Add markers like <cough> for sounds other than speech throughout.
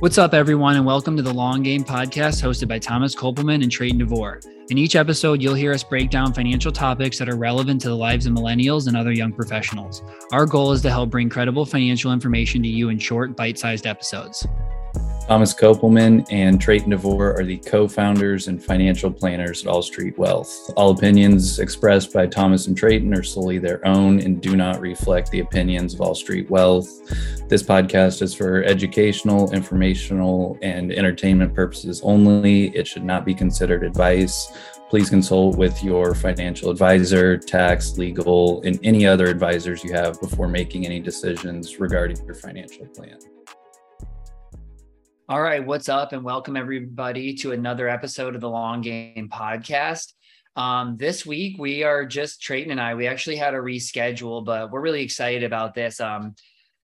What's up, everyone, and welcome to the Long Game Podcast hosted by Thomas Kopelman and Treyton DeVore. In each episode, you'll hear us break down financial topics that are relevant to the lives of millennials and other young professionals. Our goal is to help bring credible financial information to you in short, bite sized episodes. Thomas Kopelman and Treyton DeVore are the co founders and financial planners at All Street Wealth. All opinions expressed by Thomas and Treyton are solely their own and do not reflect the opinions of All Street Wealth. This podcast is for educational, informational, and entertainment purposes only. It should not be considered advice. Please consult with your financial advisor, tax, legal, and any other advisors you have before making any decisions regarding your financial plan. All right, what's up, and welcome everybody to another episode of the Long Game Podcast. Um, this week we are just Treyton and I. We actually had a reschedule, but we're really excited about this. Um,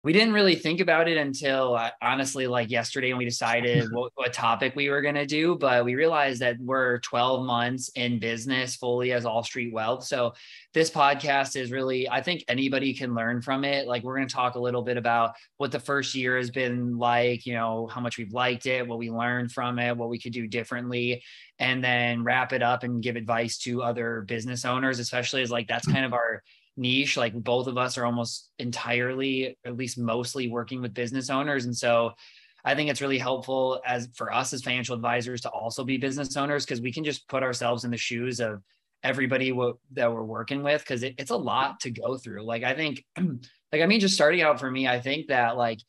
we didn't really think about it until uh, honestly like yesterday when we decided <laughs> what, what topic we were going to do but we realized that we're 12 months in business fully as all street wealth. So this podcast is really i think anybody can learn from it. Like we're going to talk a little bit about what the first year has been like you know how much we've liked it what we learned from it what we could do differently and then wrap it up and give advice to other business owners especially as like that's kind of our niche like both of us are almost entirely at least mostly working with business owners. And so i think it's really helpful as for us as financial advisors to also be business owners because we can just put ourselves in the shoes of everybody w- that we're working with because it, it's a lot to go through. Like i think <clears throat> like i mean just starting out for me i think that like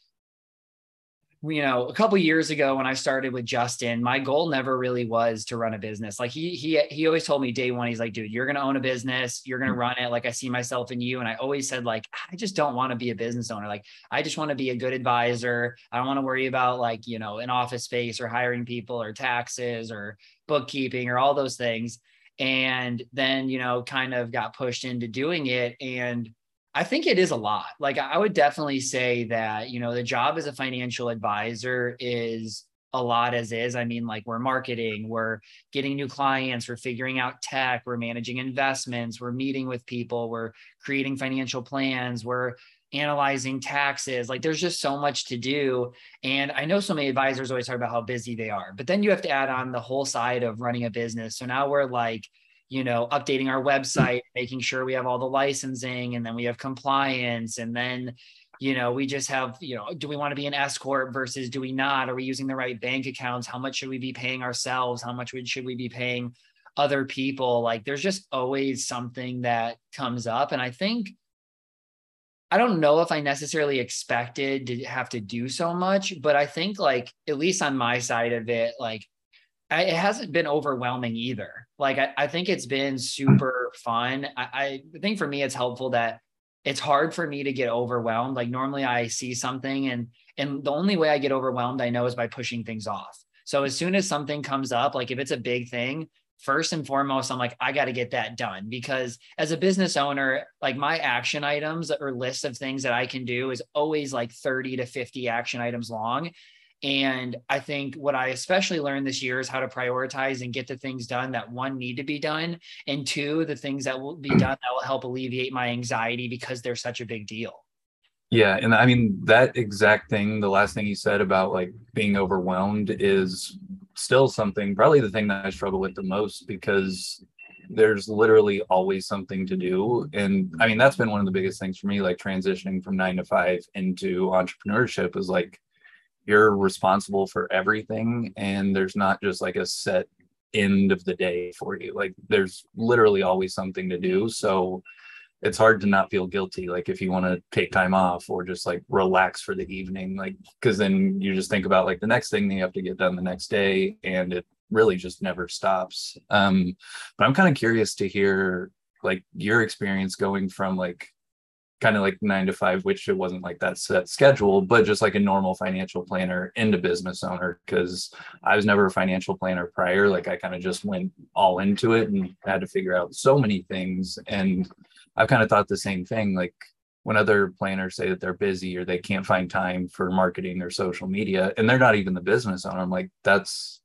you know, a couple years ago when I started with Justin, my goal never really was to run a business. Like he he he always told me day one, he's like, dude, you're gonna own a business, you're gonna mm. run it. Like I see myself in you. And I always said, like, I just don't want to be a business owner. Like I just want to be a good advisor. I don't want to worry about like, you know, an office space or hiring people or taxes or bookkeeping or all those things. And then, you know, kind of got pushed into doing it. And I think it is a lot. Like I would definitely say that, you know, the job as a financial advisor is a lot as is. I mean, like we're marketing, we're getting new clients, we're figuring out tech, we're managing investments, we're meeting with people, we're creating financial plans, we're analyzing taxes. Like there's just so much to do. And I know so many advisors always talk about how busy they are, but then you have to add on the whole side of running a business. So now we're like, you know, updating our website, making sure we have all the licensing, and then we have compliance, and then you know we just have you know do we want to be an s corp versus do we not? Are we using the right bank accounts? How much should we be paying ourselves? How much should we be paying other people? Like there's just always something that comes up and i think i don't know if i necessarily expected to have to do so much but i think like at least on my side of it like I, it hasn't been overwhelming either. Like I, I think it's been super fun. I, I think for me, it's helpful that it's hard for me to get overwhelmed. Like normally I see something and and the only way I get overwhelmed, I know, is by pushing things off. So as soon as something comes up, like if it's a big thing, first and foremost, I'm like, I got to get that done because as a business owner, like my action items or list of things that I can do is always like 30 to 50 action items long. And I think what I especially learned this year is how to prioritize and get the things done that one need to be done. And two, the things that will be mm. done that will help alleviate my anxiety because they're such a big deal. Yeah. And I mean, that exact thing, the last thing you said about like being overwhelmed is still something, probably the thing that I struggle with the most because there's literally always something to do. And I mean, that's been one of the biggest things for me, like transitioning from nine to five into entrepreneurship is like, you're responsible for everything and there's not just like a set end of the day for you. Like there's literally always something to do. So it's hard to not feel guilty like if you want to take time off or just like relax for the evening like because then you just think about like the next thing that you have to get done the next day and it really just never stops. Um but i'm kind of curious to hear like your experience going from like kind of like nine to five, which it wasn't like that set schedule, but just like a normal financial planner into business owner. Cause I was never a financial planner prior. Like I kind of just went all into it and had to figure out so many things. And I've kind of thought the same thing. Like when other planners say that they're busy or they can't find time for marketing or social media and they're not even the business owner, I'm like, that's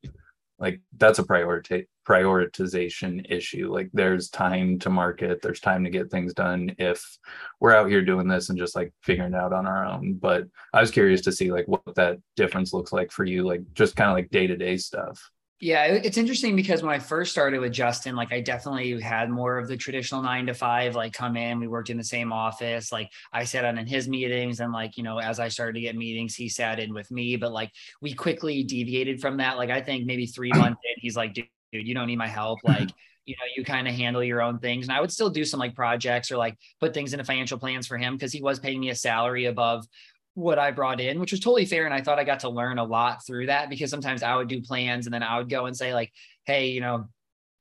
like that's a priority prioritization issue. Like there's time to market there's time to get things done if we're out here doing this and just like figuring it out on our own. But i was curious to see like what that difference looks like for you like just kind of like day-to-day stuff yeah, it's interesting because when I first started with Justin, like I definitely had more of the traditional nine to five, like come in, we worked in the same office. Like I sat on in his meetings and like, you know, as I started to get meetings, he sat in with me, but like we quickly deviated from that. Like I think maybe three <clears throat> months in, he's like, dude, you don't need my help. Like, you know, you kind of handle your own things. And I would still do some like projects or like put things into financial plans for him because he was paying me a salary above what I brought in, which was totally fair. And I thought I got to learn a lot through that because sometimes I would do plans and then I would go and say, like, hey, you know,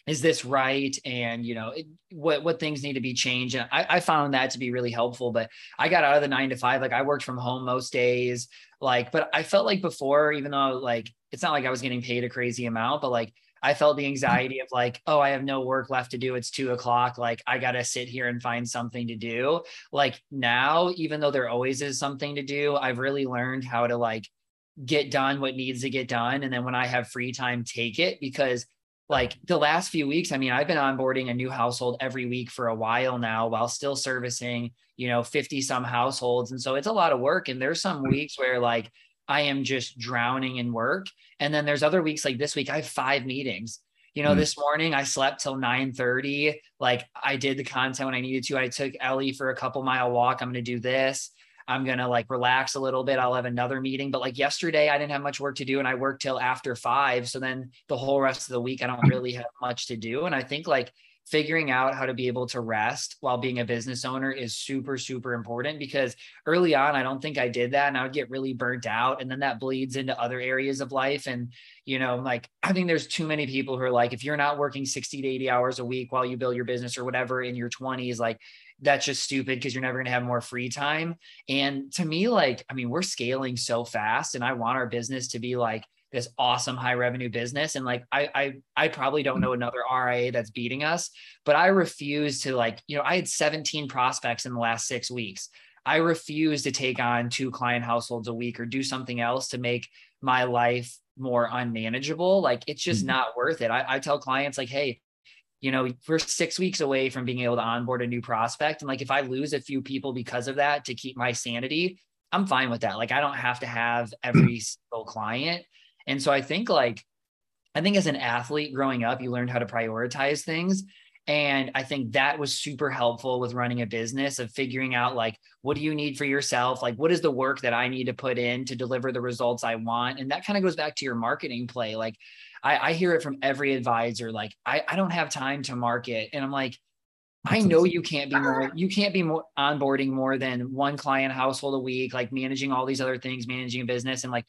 is this right? And you know, it, what what things need to be changed. And I, I found that to be really helpful. But I got out of the nine to five. Like I worked from home most days. Like, but I felt like before, even though like it's not like I was getting paid a crazy amount, but like I felt the anxiety of like, oh, I have no work left to do. It's two o'clock. Like, I got to sit here and find something to do. Like, now, even though there always is something to do, I've really learned how to like get done what needs to get done. And then when I have free time, take it because like the last few weeks, I mean, I've been onboarding a new household every week for a while now while still servicing, you know, 50 some households. And so it's a lot of work. And there's some weeks where like I am just drowning in work. And then there's other weeks like this week, I have five meetings. You know, mm-hmm. this morning I slept till 9 30. Like I did the content when I needed to. I took Ellie for a couple mile walk. I'm going to do this. I'm going to like relax a little bit. I'll have another meeting. But like yesterday, I didn't have much work to do and I worked till after five. So then the whole rest of the week, I don't <clears throat> really have much to do. And I think like figuring out how to be able to rest while being a business owner is super super important because early on i don't think i did that and i would get really burnt out and then that bleeds into other areas of life. And you know like i think there's too many people who are like if you're not working 60 to 80 hours a week while you build your business or whatever in your 20s like that's just stupid because you're never going to have more free time. And to me like i mean we're scaling so fast and i want our business to be like this awesome high revenue business. And like I I I probably don't know another RIA that's beating us but I refuse to like you know I had 17 prospects in the last 6 weeks. I refuse to take on two client households a week or do something else to make my life more unmanageable. Like it's just mm-hmm. not worth it. I, I tell clients like hey you know we're six weeks away from being able to onboard a new prospect. And like if i lose a few people because of that to keep my sanity i'm fine with that. Like i don't have to have every single client and so I think like, I think as an athlete growing up, you learned how to prioritize things. And I think that was super helpful with running a business of figuring out like, what do you need for yourself? Like, what is the work that I need to put in to deliver the results I want? And that kind of goes back to your marketing play. Like, I, I hear it from every advisor, like, I, I don't have time to market. And I'm like, I know you can't be more, you can't be more onboarding more than one client household a week, like managing all these other things, managing a business. And like,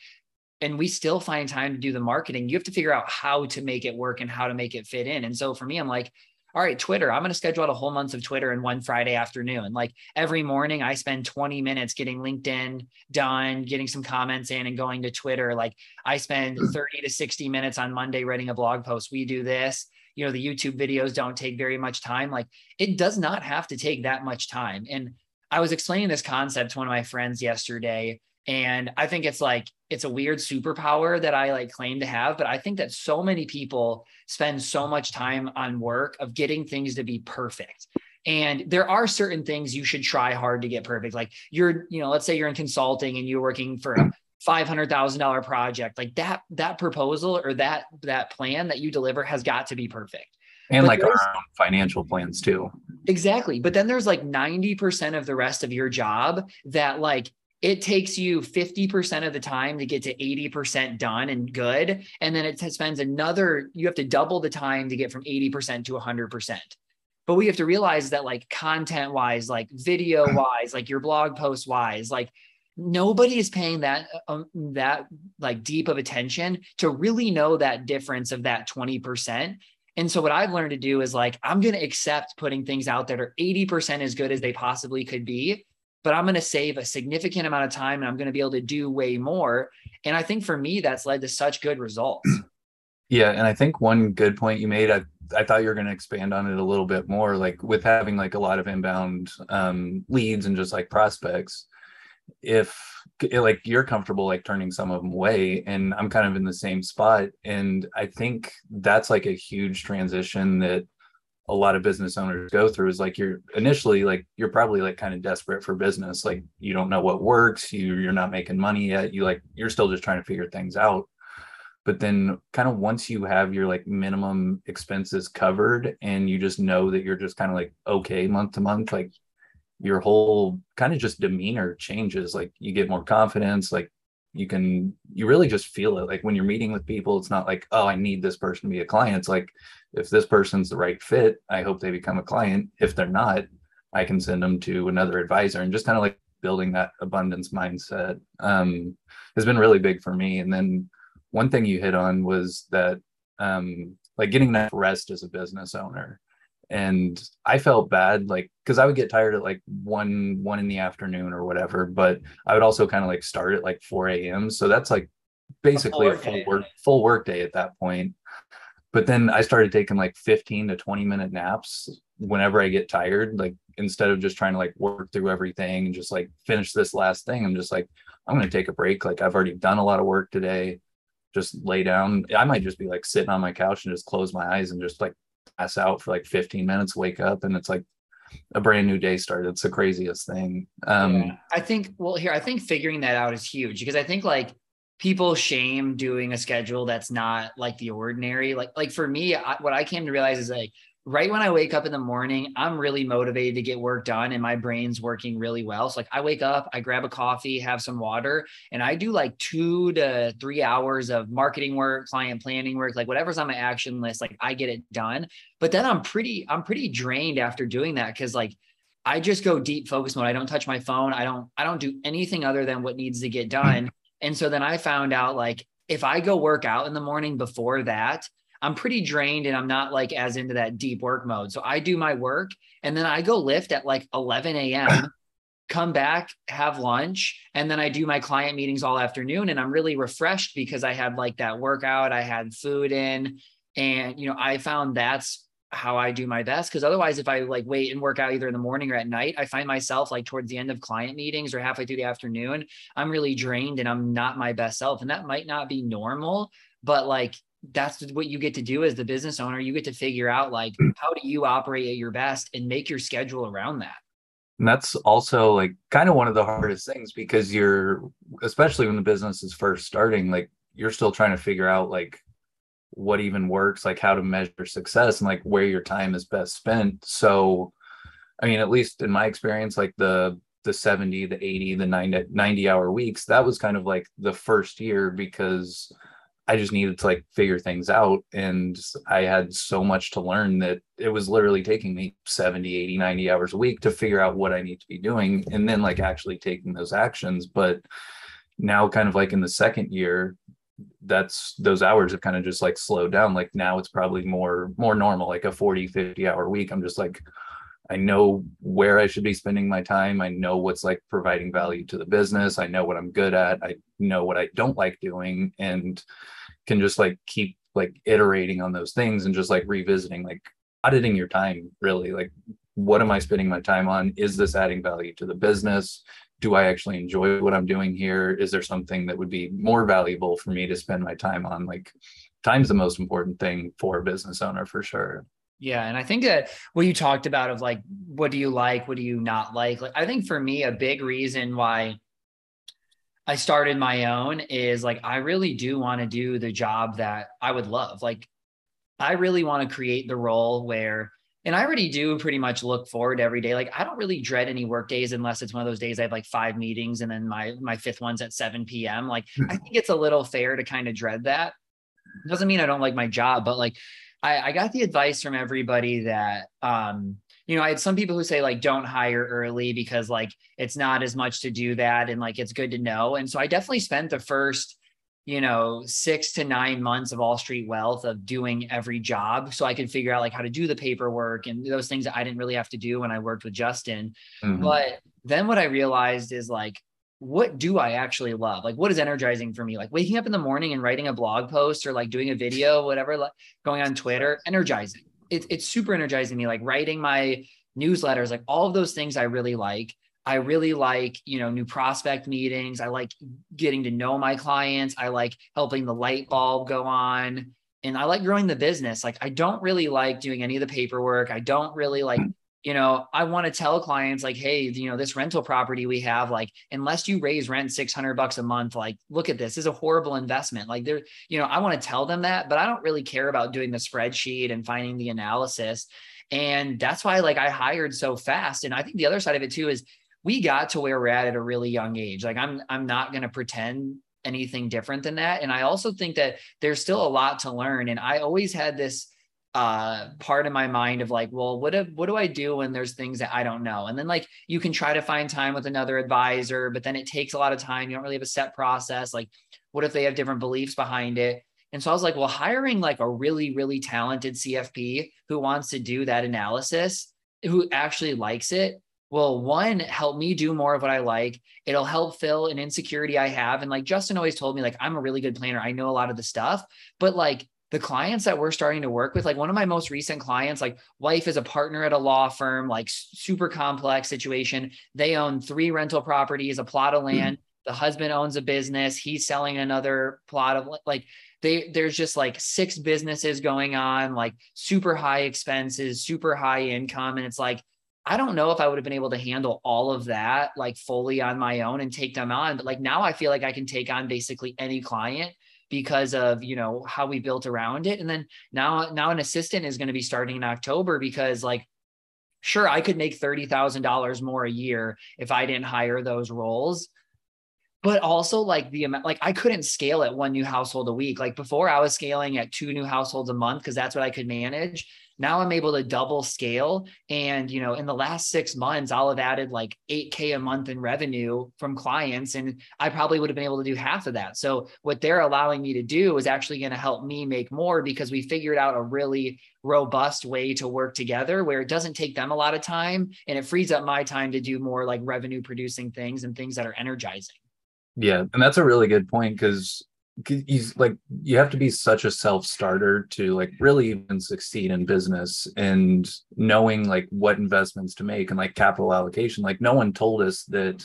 and we still find time to do the marketing. You have to figure out how to make it work and how to make it fit in. And so for me, I'm like, all right, Twitter, I'm going to schedule out a whole month of Twitter in one Friday afternoon. Like every morning, I spend 20 minutes getting LinkedIn done, getting some comments in, and going to Twitter. Like I spend hmm. 30 to 60 minutes on Monday writing a blog post. We do this. You know, the YouTube videos don't take very much time. Like it does not have to take that much time. And I was explaining this concept to one of my friends yesterday and I think it's like, it's a weird superpower that I like claim to have. But I think that so many people spend so much time on work of getting things to be perfect. And there are certain things you should try hard to get perfect. Like you're, you know, let's say you're in consulting and you're working for a five hundred thousand dollar project. Like that, that proposal or that that plan that you deliver has got to be perfect. And but like our own financial plans too. Exactly. But then there's like 90% of the rest of your job that like it takes you 50% of the time to get to 80% done and good. And then it spends another, you have to double the time to get from 80% to 100%. But we have to realize that, like, content wise, like video wise, like your blog post wise, like, nobody is paying that um, that like deep of attention to really know that difference of that 20% and so what I've learned to do is like, I'm going to accept putting things out that are 80% as good as they possibly could be but I'm going to save a significant amount of time and I'm going to be able to do way more. And I think for me, that's led to such good results. <clears throat> Yeah. And I think one good point you made, I, I thought you were going to expand on it a little bit more, like with having like a lot of inbound um, leads and just like prospects. If like you're comfortable like turning some of them away and i'm kind of in the same spot and i think that's like a huge transition that a lot of business owners go through is like you're initially like you're probably like kind of desperate for business like you don't know what works you you're not making money yet you like you're still just trying to figure things out. But then kind of once you have your like minimum expenses covered and you just know that you're just kind of like okay month to month like your whole kind of just demeanor changes like you get more confidence like you can you really just feel it. Like when you're meeting with people it's not like oh i need this person to be a client. It's like if this person's the right fit i hope they become a client. If they're not i can send them to another advisor and just kind of like building that abundance mindset um, has been really big for me. And then one thing you hit on was that um, like getting enough rest as a business owner. And i felt bad like because i would get tired at like one one in the afternoon or whatever but i would also kind of like start at like 4 a.m so that's like basically a full, a full work full work day at that point but then i started taking like 15 to 20 minute naps whenever i get tired like instead of just trying to like work through everything and just like finish this last thing i'm just like i'm going to take a break like i've already done a lot of work today just lay down. I might just be like sitting on my couch and just close my eyes and just like pass out for like 15 minutes, wake up, and it's like a brand new day started. It's the craziest thing. Um, yeah. I think, well, here, I think figuring that out is huge because I think like people shame doing a schedule that's not like the ordinary. Like, like for me, I, what I came to realize is like right when I wake up in the morning, I'm really motivated to get work done and my brain's working really well. So like I wake up, I grab a coffee, have some water, and I do like two to three hours of marketing work, client planning work, like whatever's on my action list, like I get it done. But then I'm pretty, I'm pretty drained after doing that because like I just go deep focus mode. I don't touch my phone. I don't, I don't do anything other than what needs to get done. And so then I found out like if I go work out in the morning before that, I'm pretty drained and I'm not like as into that deep work mode. So I do my work and then I go lift at like 11 a.m., come back, have lunch, and then I do my client meetings all afternoon. And I'm really refreshed because I had like that workout, I had food in. And, you know, I found that's how I do my best. Cause otherwise, if I like wait and work out either in the morning or at night, I find myself like towards the end of client meetings or halfway through the afternoon, I'm really drained and I'm not my best self. And that might not be normal, but like that's what you get to do as the business owner. You get to figure out like hmm. how do you operate at your best and make your schedule around that. And that's also like kind of one of the hardest things because you're especially when the business is first starting, like you're still trying to figure out like what even works, like how to measure success and like where your time is best spent. So I mean, at least in my experience, like the the 70, the 80, the 90, 90 hour weeks, that was kind of like the first year because I just needed to like figure things out. And I had so much to learn that it was literally taking me 70, 80, 90 hours a week to figure out what I need to be doing and then like actually taking those actions. But now, kind of like in the second year, that's those hours have kind of just like slowed down. Like now it's probably more, more normal, like a 40, 50 hour week. I'm just like, I know where I should be spending my time. I know what's like providing value to the business. I know what I'm good at. I know what I don't like doing and can just like keep like iterating on those things and just like revisiting, like auditing your time really. Like, what am I spending my time on? Is this adding value to the business? Do I actually enjoy what I'm doing here? Is there something that would be more valuable for me to spend my time on? Like, time's the most important thing for a business owner for sure. Yeah. And I think that what you talked about of like, what do you like? What do you not like? Like, I think for me, a big reason why I started my own is like, I really do want to do the job that I would love. Like, I really want to create the role where, and I already do pretty much look forward every day. Like, I don't really dread any work days unless it's one of those days I have like five meetings and then my, my fifth one's at 7 PM. Like, I <laughs> think it's a little fair to kind of dread that. Doesn't mean I don't like my job, but like, I, I got the advice from everybody that um, you know, I had some people who say like don't hire early because like it's not as much to do that and like it's good to know. And so I definitely spent the first, you know, six to nine months of All Street Wealth of doing every job so I could figure out like how to do the paperwork and those things that I didn't really have to do when I worked with Justin. Mm-hmm. But then what I realized is like what do I actually love? Like, what is energizing for me? Like waking up in the morning and writing a blog post or like doing a video, whatever, like going on Twitter, energizing. It, it's super energizing me. Like writing my newsletters, like all of those things I really like. I really like, you know, new prospect meetings. I like getting to know my clients. I like helping the light bulb go on. And I like growing the business. Like, I don't really like doing any of the paperwork. I don't really like you know, I want to tell clients like, hey, you know, this rental property we have, like, unless you raise rent 600 bucks a month, like, look at this, this is a horrible investment. Like, there, you know, I want to tell them that, but I don't really care about doing the spreadsheet and finding the analysis. And that's why, like, I hired so fast. And I think the other side of it too is we got to where we're at at a really young age. Like, I'm, I'm not going to pretend anything different than that. And I also think that there's still a lot to learn. And I always had this, uh part of my mind of like well what what do i do when there's things that i don't know and then like you can try to find time with another advisor but then it takes a lot of time you don't really have a set process like what if they have different beliefs behind it and so i was like well hiring like a really really talented cfp who wants to do that analysis who actually likes it will one help me do more of what i like it'll help fill an insecurity i have and like justin always told me like i'm a really good planner i know a lot of the stuff but like the clients that we're starting to work with, like one of my most recent clients, like wife is a partner at a law firm, like super complex situation. They own three rental properties, a plot of hmm. land. Mm-hmm. The husband owns a business. He's selling another plot of like they there's just like six businesses going on, like super high expenses, super high income. And it's like, I don't know if I would have been able to handle all of that like fully on my own and take them on. But like now I feel like I can take on basically any client because of you know how we built around it and then now now an assistant is going to be starting in october because like sure i could make $30000 more a year if i didn't hire those roles but also like the amount like i couldn't scale at one new household a week like before i was scaling at two new households a month because that's what i could manage now I'm able to double scale. And, you know, in the last six months, I'll have added like 8K a month in revenue from clients. And I probably would have been able to do half of that. So what they're allowing me to do is actually going to help me make more because we figured out a really robust way to work together where it doesn't take them a lot of time and it frees up my time to do more like revenue producing things and things that are energizing. Yeah. And that's a really good point because he's like you have to be such a self-starter to like really even succeed in business and knowing like what investments to make and like capital allocation. Like no one told us that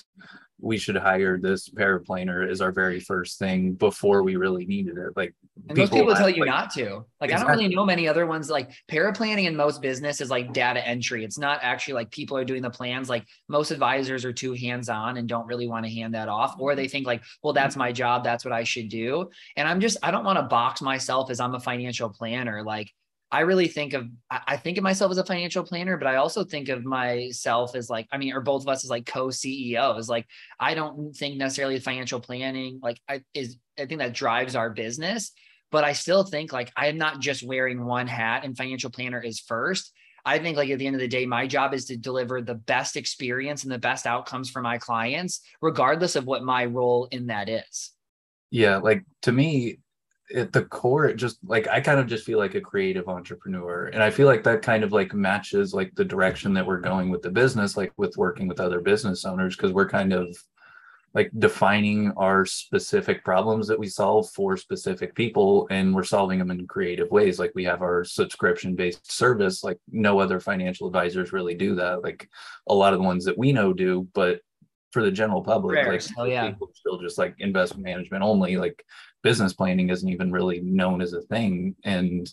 we should hire this paraplanner is our very first thing before we really needed it. Like and most people tell you like, not to. Like exactly. I don't really know many other ones. Like paraplanning in most business is like data entry. It's not actually like people are doing the plans. Like most advisors are too hands-on and don't really want to hand that off, or they think like, well, that's my job. That's what I should do. And I'm just I don't want to box myself as I'm a financial planner. Like I really think of I think of myself as a financial planner, but I also think of myself as like I mean, or both of us as like co-CEOs. Like I don't think necessarily financial planning like I is I think that drives our business, but I still think like I'm not just wearing one hat and financial planner is first. I think like at the end of the day, my job is to deliver the best experience and the best outcomes for my clients, regardless of what my role in that is. Yeah, like to me, at the core it just like i kind of just feel like a creative entrepreneur and i feel like that kind of like matches like the direction that we're going with the business like with working with other business owners because we're kind of like defining our specific problems that we solve for specific people and we're solving them in creative ways like we have our subscription based service like no other financial advisors really do that like a lot of the ones that we know do but for the general public Rare. like oh, yeah. people still just like investment management only like business planning isn't even really known as a thing. And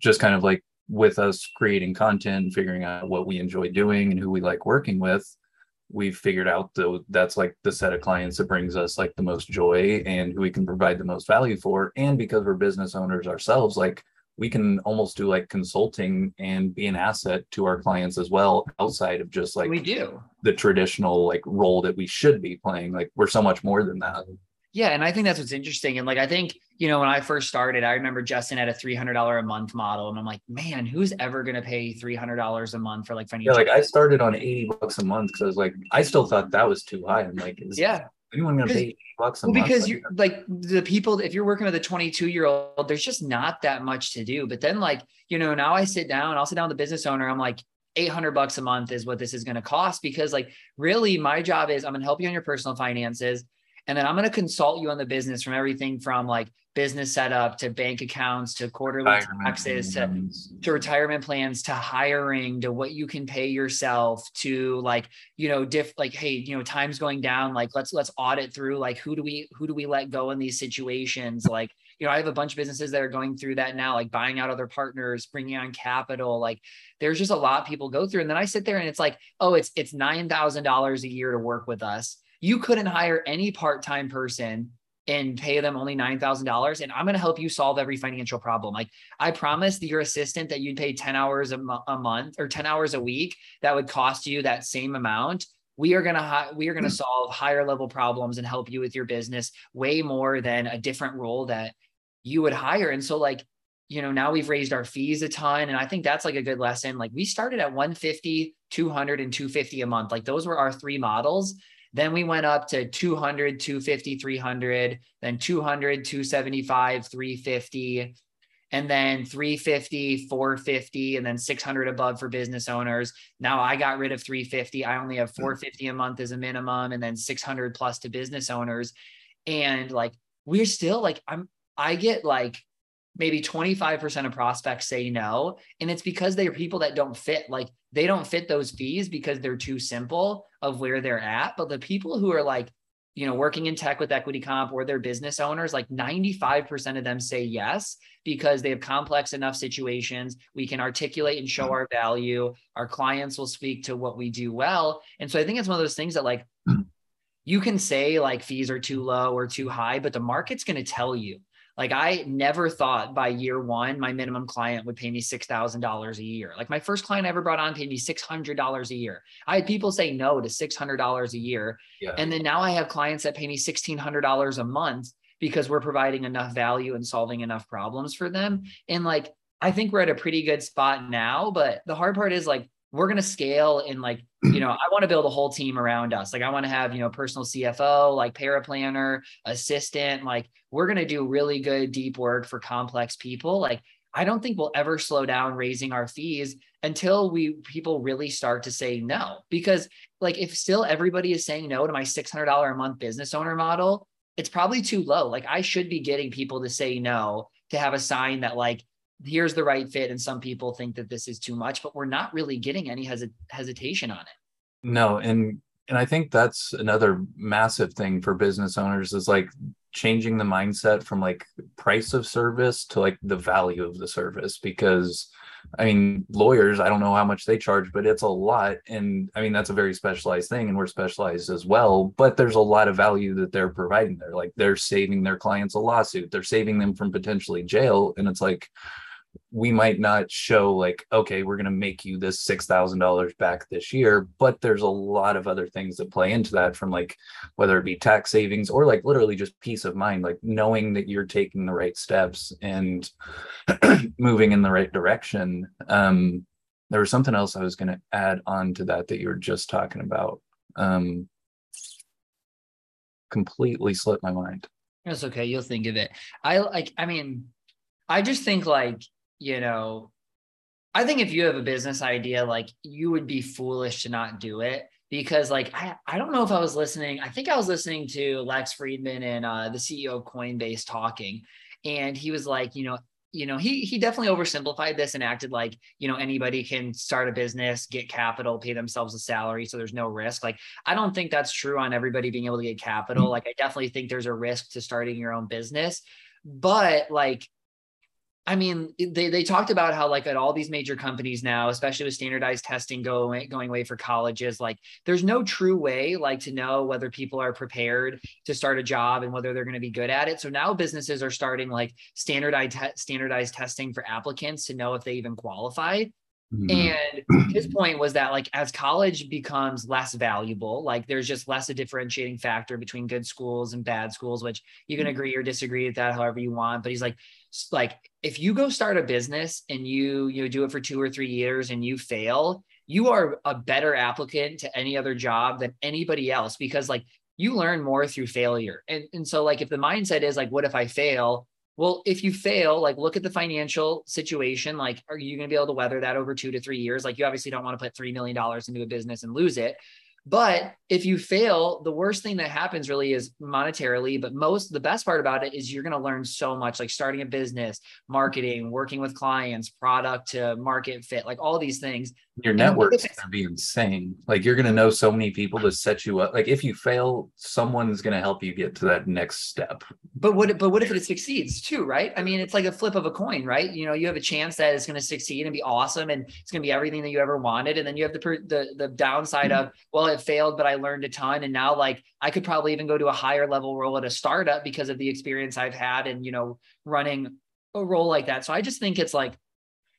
just kind of like with us creating content figuring out what we enjoy doing and who we like working with we've figured out that that's like the set of clients that brings us like the most joy and who we can provide the most value for. And because we're business owners ourselves like we can almost do like consulting and be an asset to our clients as well outside of just like we do. the traditional like role that we should be playing. Like we're so much more than that yeah, and I think that's what's interesting. And like I think, you know, when I first started, I remember Justin had a $300 a month model and I'm like, "Man, who's ever going to pay $300 a month for like financial?" Yeah, like I started on 80 bucks a month cuz I was like I still thought that was too high. I'm like, yeah. Anyone going to pay bucks a well, month? Because you're like the people if you're working with a 22 year old, there's just not that much to do. But then like, you know, now I sit down, I'll sit down with the business owner, I'm like, 800 bucks a month is what this is going to cost because like really my job is I'm going to help you on your personal finances And then I'm going to consult you on the business from everything from like business setup to bank accounts to quarterly retirement taxes to, to retirement plans to hiring to what you can pay yourself to like you know diff like hey you know time's going down. Like let's let's audit through like who do we who do we let go in these situations? Like you know i have a bunch of businesses that are going through that now like buying out other partners bringing on capital. Like there's just a lot people go through. And then i sit there and it's like oh it's it's $9000 a year to work with us you couldn't hire any part-time person and pay them only $9,000 and I'm going to help you solve every financial problem. Like I promised your assistant that you'd pay 10 hours a, mo- a month or 10 hours a week that would cost you that same amount. We are going to ha- we are going to hmm. solve higher level problems and help you with your business way more than a different role that you would hire. And so like you know, now we've raised our fees a ton. And I think that's like a good lesson. Like we started at 150, 200, and 250 a month. Like those were our three models. Then we went up to 200, 250, 300, then 200, 275, 350, and then 350, 450, and then 600 above for business owners. Now I got rid of 350. I only have hmm. 450 a month as a minimum, and then 600 plus to business owners. And like, we're still like, I'm, I get like maybe 25% of prospects say no. And it's because they are people that don't fit. Like they don't fit those fees because they're too simple of where they're at. But the people who are like, you know, working in tech with equity comp or they're business owners, like 95% of them say yes because they have complex enough situations. We can articulate and show mm-hmm. our value. Our clients will speak to what we do well. And so I think it's one of those things that like mm. you can say like fees are too low or too high, but the market's going to tell you like I never thought by year one, my minimum client would pay me $6,000 a year. Like my first client I ever brought on paid me $600 a year. I had people say no to $600 a year. Yeah. And then now I have clients that pay me $1,600 a month because we're providing enough value and solving enough problems for them. And like, I think we're at a pretty good spot now, but the hard part is like, we're going to scale in like you know i want to build a whole team around us. Like i want to have you know personal cfo like paraplanner assistant like we're going to do really good deep work for complex people. Like i don't think we'll ever slow down raising our fees until we people really start to say no. Because like if still everybody is saying no to my $600 a month business owner model it's probably too low. Like i should be getting people to say no to have a sign that like here's the right fit and some people think that this is too much but we're not really getting any hes- hesitation on it no and and i think that's another massive thing for business owners is like changing the mindset from like price of service to like the value of the service because I mean, lawyers, I don't know how much they charge, but it's a lot. And I mean, that's a very specialized thing, and we're specialized as well. But there's a lot of value that they're providing there. Like they're saving their clients a lawsuit, they're saving them from potentially jail. And it's like, we might not show like okay we're going to make you this $6000 back this year but there's a lot of other things that play into that from like whether it be tax savings or like literally just peace of mind like knowing that you're taking the right steps and <clears throat> moving in the right direction. Um there was something else i was going to add on to that that you were just talking about. Um completely slipped my mind. That's okay you'll think of it. I like i mean I just think like you know, I think if you have a business idea, like you would be foolish to not do it because like I, I don't know if I was listening. I think I was listening to Lex Fridman and uh, the CEO of Coinbase talking, and he was like, you know, you know, he he definitely oversimplified this and acted like, you know, anybody can start a business, get capital, pay themselves a salary, so there's no risk. Like, I don't think that's true on everybody being able to get capital. Like, I definitely think there's a risk to starting your own business, but like I mean, they, they talked about how like at all these major companies now, especially with standardized testing going going away for colleges, like there's no true way like to know whether people are prepared to start a job and whether they're going to be good at it. So now businesses are starting like standardized te- standardized testing for applicants to know if they even qualify. Mm-hmm. And his <clears throat> point was that like as college becomes less valuable, like there's just less a differentiating factor between good schools and bad schools, which you can mm-hmm. agree or disagree with that however you want. But he's like, like if you go start a business and you you know, do it for two or three years and you fail, you are a better applicant to any other job than anybody else because like you learn more through failure. And, and so like if the mindset is like, what if I fail? Well, if you fail, like look at the financial situation. Like, are you going to be able to weather that over two to three years? Like, you obviously don't want to put $3 million into a business and lose it. But if you fail, the worst thing that happens really is monetarily. But most, the best part about it is you're going to learn so much like starting a business, marketing, working with clients, product to market fit, like all these things. Your network's going to be insane. Like you're going to know so many people to set you up. Like if you fail, someone's going to help you get to that next step. But what, but what if it succeeds too, right? I mean, it's like a flip of a coin, right? You know, you have a chance that it's going to succeed and be awesome and it's going to be everything that you ever wanted. And then you have the, the, the downside mm-hmm. of, well, it failed, but I learned a ton. And now like I could probably even go to a higher level role at a startup because of the experience I've had and, you know, running a role like that. So I just think it's like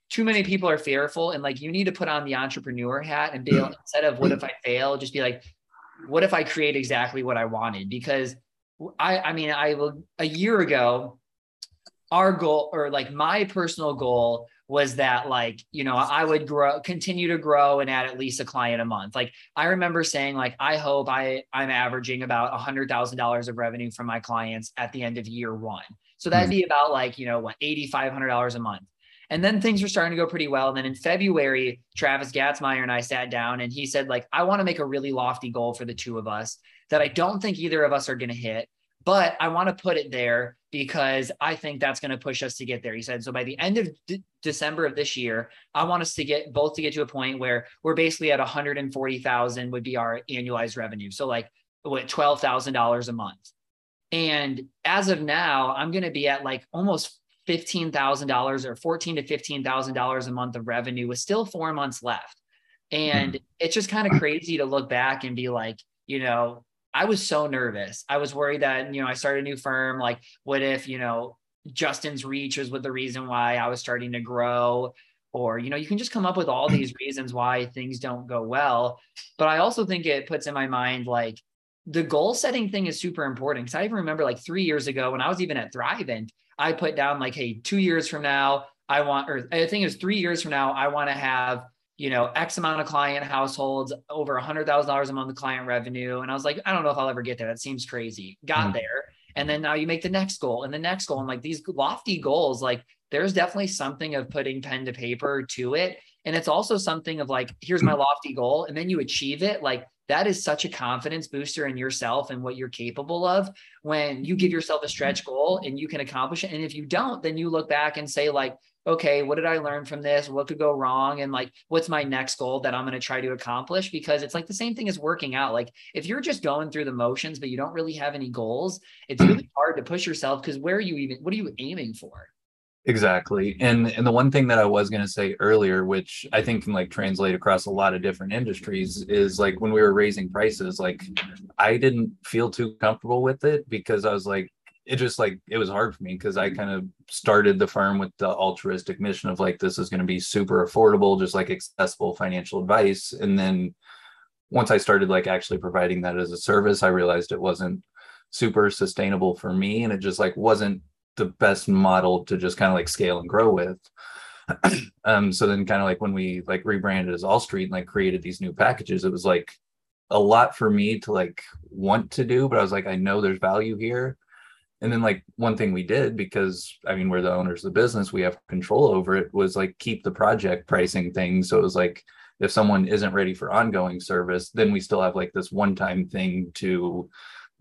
too many people are fearful and like you need to put on the entrepreneur hat and be mm-hmm. instead of what if I fail, just be like, what if I create exactly what I wanted? Because I, I mean, I will a year ago, our goal or like my personal goal was that like you know i would grow continue to grow and add at least a client a month like i remember saying like i hope i i'm averaging about a hundred thousand dollars of revenue from my clients at the end of year one so that'd hmm. be about like you know what eighty five hundred dollars a month and then things were starting to go pretty well. And then in February, Travis Gatzmeyer and I sat down and he said, like, I want to make a really lofty goal for the two of us that I don't think either of us are going to hit, but I want to put it there because I think that's going to push us to get there. He said, so by the end of D- December of this year, I want us to get both to get to a point where we're basically at 140,000 would be our annualized revenue. So like what, $12,000 a month. And as of now, I'm going to be at like almost $15,000 or 14 to $15,000 a month of revenue with still four months left. And mm-hmm. it's just kind of crazy to look back and be like, you know, I was so nervous. I was worried that, you know, I started a new firm. Like, what if, you know, Justin's reach was with the reason why I was starting to grow? Or, you know, you can just come up with all these reasons why things don't go well. But I also think it puts in my mind like the goal setting thing is super important. Cause I even remember like three years ago when I was even at Thrivent, I put down like, hey, two years from now, I want, or I think it was three years from now, I want to have you know, X amount of client households, over a hundred thousand dollars a month of client revenue. And I was like, I don't know if I'll ever get there. That seems crazy. Got mm. there. And then now you make the next goal and the next goal. And like these lofty goals, like there's definitely something of putting pen to paper to it. And it's also something of like, here's my lofty goal. And then you achieve it. Like that is such a confidence booster in yourself and what you're capable of when you give yourself a stretch goal and you can accomplish it. And if you don't, then you look back and say, like, okay, what did I learn from this? What could go wrong? And like, what's my next goal that I'm going to try to accomplish? Because it's like the same thing as working out. Like, if you're just going through the motions, but you don't really have any goals, it's mm. really hard to push yourself because where are you even, what are you aiming for? Exactly. And and the one thing that I was going to say earlier which I think can like translate across a lot of different industries is like when we were raising prices like I didn't feel too comfortable with it because I was like it just like it was hard for me because I kind of started the firm with the altruistic mission of like this is going to be super affordable, just like accessible financial advice. And then once I started like actually providing that as a service, I realized it wasn't super sustainable for me and it just like wasn't the best model to just kind of like scale and grow with. <clears throat> um so then kind of like when we like rebranded as All Street and like created these new packages, it was like a lot for me to like want to do, but I was like, I know there's value here and then like one thing we did because i mean we're the owners of the business we have control over it was like keep the project pricing thing. So it was like if someone isn't ready for ongoing service then we still have like this one time thing to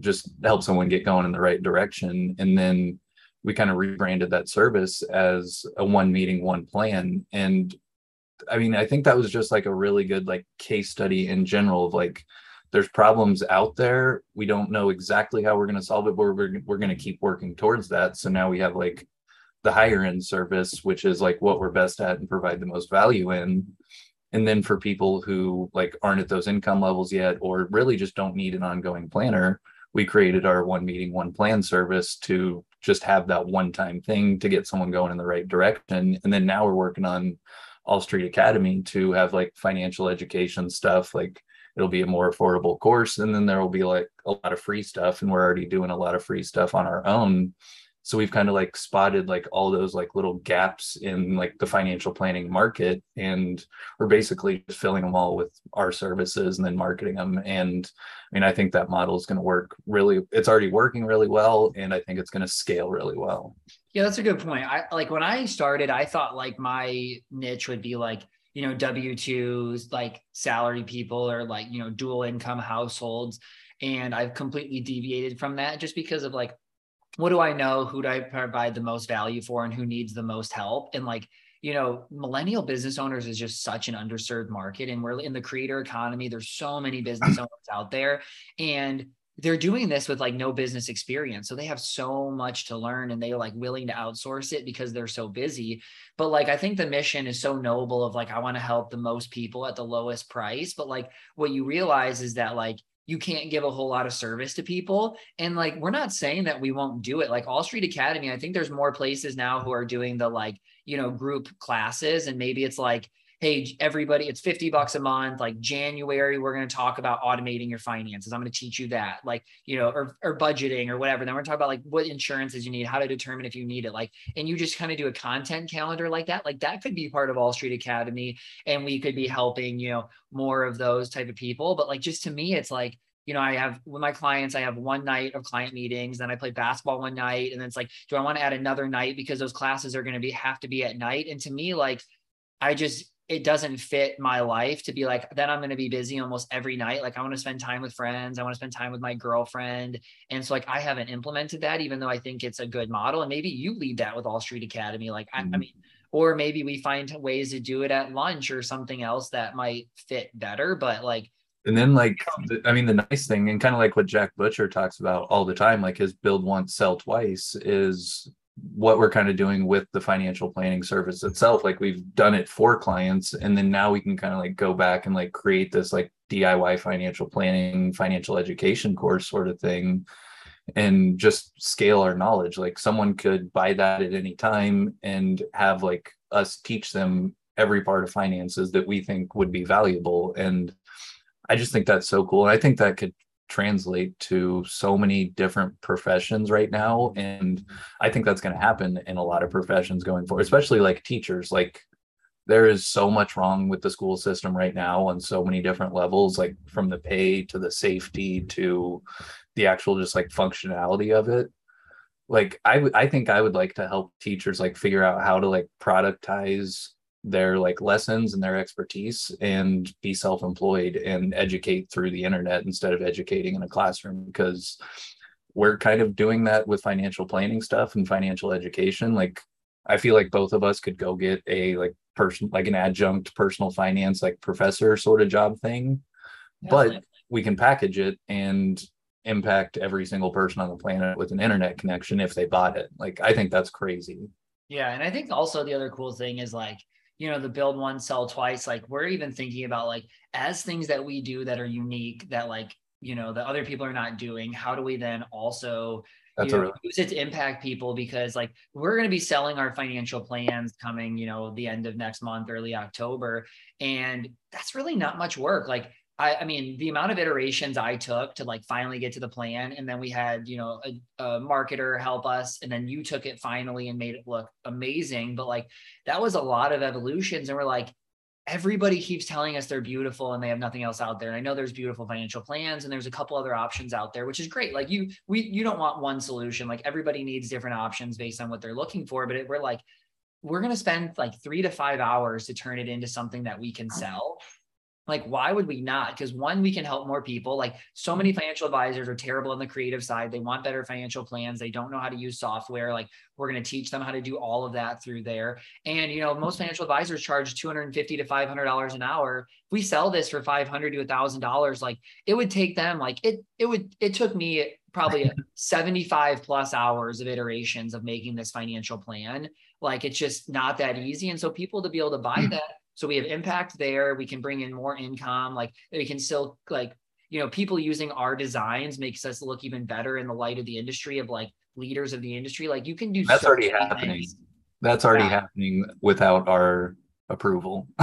just help someone get going in the right direction. And then we kind of rebranded that service as a one meeting one plan. And i mean i think that was just like a really good like case study in general of like there's problems out there. We don't know exactly how we're going to solve it, but we're, we're going to keep working towards that. So now we have like the higher end service, which is like what we're best at and provide the most value in. And then for people who like aren't at those income levels yet, or really just don't need an ongoing planner, we created our one meeting, one plan service to just have that one time thing to get someone going in the right direction. And then now we're working on All Street Academy to have like financial education stuff, like it'll be a more affordable course and then there will be like a lot of free stuff and we're already doing a lot of free stuff on our own. So we've kind of like spotted like all those like little gaps in like the financial planning market and we're basically filling them all with our services and then marketing them and i mean i think that model is going to work really it's already working really well and i think it's going to scale really well. Yeah that's a good point. I like when i started i thought like my niche would be like you know, W 2s, like salary people or like, you know, dual income households. And I've completely deviated from that just because of like, what do I know? Who do I provide the most value for and who needs the most help? And like, you know, millennial business owners is just such an underserved market. And we're in the creator economy. There's so many business <clears throat> owners out there. And they're doing this with like no business experience. So they have so much to learn and they're like willing to outsource it because they're so busy. But like, I think the mission is so noble of like, I want to help the most people at the lowest price. But like, what you realize is that like, you can't give a whole lot of service to people. And like, we're not saying that we won't do it. Like All Street Academy, I think there's more places now who are doing the like, you know, group classes. And maybe it's like, hey, everybody, it's 50 bucks a month. Like January, we're going to talk about automating your finances. I'm going to teach you that, like, you know, or, or budgeting or whatever. Then we're talking about like what insurances you need, how to determine if you need it. Like, and you just kind of do a content calendar like that. Like that could be part of All Street Academy. And we could be helping, you know, more of those type of people. But like, just to me, it's like, you know, I have with my clients, I have one night of client meetings, then I play basketball one night. And then it's like, do I want to add another night because those classes are going to be have to be at night? And to me, like, I just it doesn't fit my life to be like then i'm going to be busy almost every night. Like i want to spend time with friends. I want to spend time with my girlfriend. And so like i haven't implemented that even though i think it's a good model. And maybe you lead that with all street academy. Like I, mm-hmm. I mean or maybe we find ways to do it at lunch or something else that might fit better. But like and then like i mean the nice thing and kind of like what jack butcher talks about all the time like his build once sell twice is what we're kind of doing with the financial planning service itself like we've done it for clients and then now we can kind of like go back and like create this like diy financial planning financial education course sort of thing and just scale our knowledge. Like someone could buy that at any time and have like us teach them every part of finances that we think would be valuable and i just think that's so cool and i think that could translate to so many different professions right now. Mm-hmm. And i think that's going to happen in a lot of professions going forward especially like teachers. Like there is so much wrong with the school system right now on so many different levels like from the pay to the safety to the actual just like functionality of it. Like I would I think I would like to help teachers like figure out how to like productize their like lessons and their expertise and be self-employed and educate through the internet instead of educating in a classroom because we're kind of doing that with financial planning stuff and financial education. Like i feel like both of us could go get a like person like an adjunct personal finance like professor sort of job thing. Yeah, but we can package it and impact every single person on the planet with an internet connection if they bought it. Like i think that's crazy. Yeah and i think also the other cool thing is like you know the build one sell twice like we're even thinking about like as things that we do that are unique that like you know that other people are not doing how do we then also you know, really- use it to impact people? Because like we're going to be selling our financial plans coming you know the end of next month early october and that's really not much work. Like I, I, mean, the amount of iterations I took to like finally get to the plan, and then we had, you know, a, a, marketer help us, and then you took it finally and made it look amazing. But like that was a lot of evolutions, and we're like, everybody keeps telling us they're beautiful and they have nothing else out there. And I know there's beautiful financial plans, and there's a couple other options out there, which is great. Like you, we, you don't want one solution. Like everybody needs different options based on what they're looking for. But it, we're like, we're going to spend like three to five hours to turn it into something that we can sell like why would we not? Because one we can help more people. Like so many mm-hmm. financial advisors are terrible on the creative side. They want better financial plans. They don't know how to use software. Like we're going to teach them how to do all of that through there. And you know most financial advisors charge 250 to 500 dollars an hour. If we sell this for 500 to a thousand dollars. Like it would take them like it it would it took me probably <laughs> 75 plus hours of iterations of making this financial plan. Like it's just not that easy. And so people to be able to buy mm. that so we have impact there. We can bring in more income. Like we can still like, you know, people using our designs makes us look even better in the light of the industry of like leaders of the industry. Like you can do that's so already happening. Things. That's already yeah. happening without our approval. <laughs>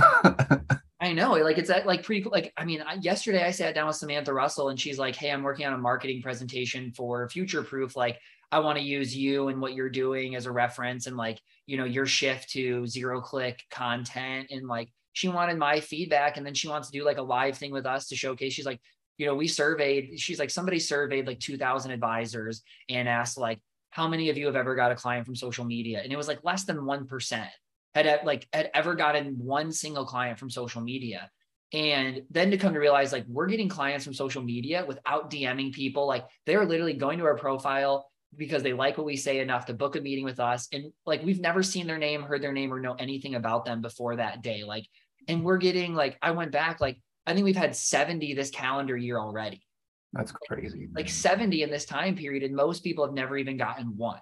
I know, like it's like pretty like I mean, I, yesterday I sat down with Samantha Russell and she's like, "Hey, I'm working on a marketing presentation for Future Proof. Like, I want to use you and what you're doing as a reference and like, you know, your shift to zero click content. And like, she wanted my feedback. And then she wants to do like a live thing with us to showcase. She's like, you know, we surveyed, she's like, somebody surveyed like 2000 advisors and asked like, how many of you have ever got a client from social media? And it was like less than 1%. had like had ever gotten one single client from social media. And then to come to realize like we're getting clients from social media without DMing people, like they're literally going to our profile because they like what we say enough to book a meeting with us. And like we've never seen their name, heard their name, or know anything about them before that day. Like, and we're getting like, I went back, like, I think we've had 70 this calendar year already. That's crazy. Like 70 in this time period. And most people have never even gotten one.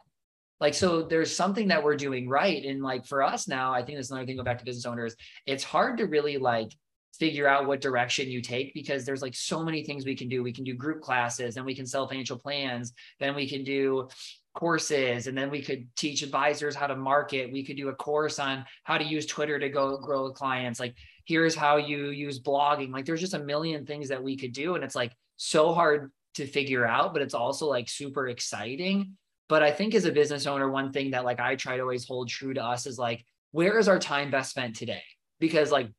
Like, so there's something that we're doing right. And like for us now, I think that's another thing, go back to business owners, it's hard to really like figure out what direction you take because there's like so many things we can do. We can do group classes and we can sell financial plans. Then we can do courses and then we could teach advisors how to market. We could do a course on how to use Twitter to go grow clients. Like here's how you use blogging. Like there's just a million things that we could do. And it's like so hard to figure out, but it's also like super exciting. But I think as a business owner, one thing that like I try to always hold true to us is like, where is our time best spent today? Because like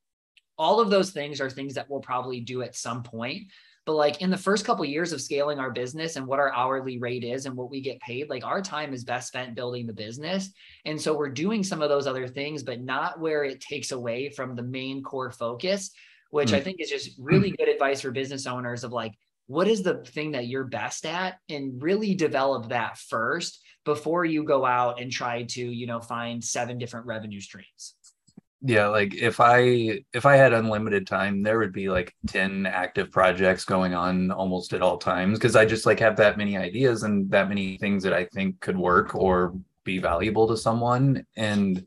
all of those things are things that we'll probably do at some point but like in the first couple of years of scaling our business and what our hourly rate is and what we get paid like our time is best spent building the business. And so we're doing some of those other things but not where it takes away from the main core focus which mm-hmm. i think is just really good advice for business owners of like what is the thing that you're best at? And really develop that first before you go out and try to you know find seven different revenue streams yeah like if i if i had unlimited time there would be like 10 active projects going on almost at all times because i just like have that many ideas and that many things that i think could work or be valuable to someone and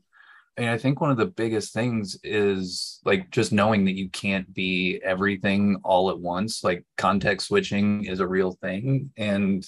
and I think one of the biggest things is like just knowing that you can't be everything all at once. Like context switching is a real thing. And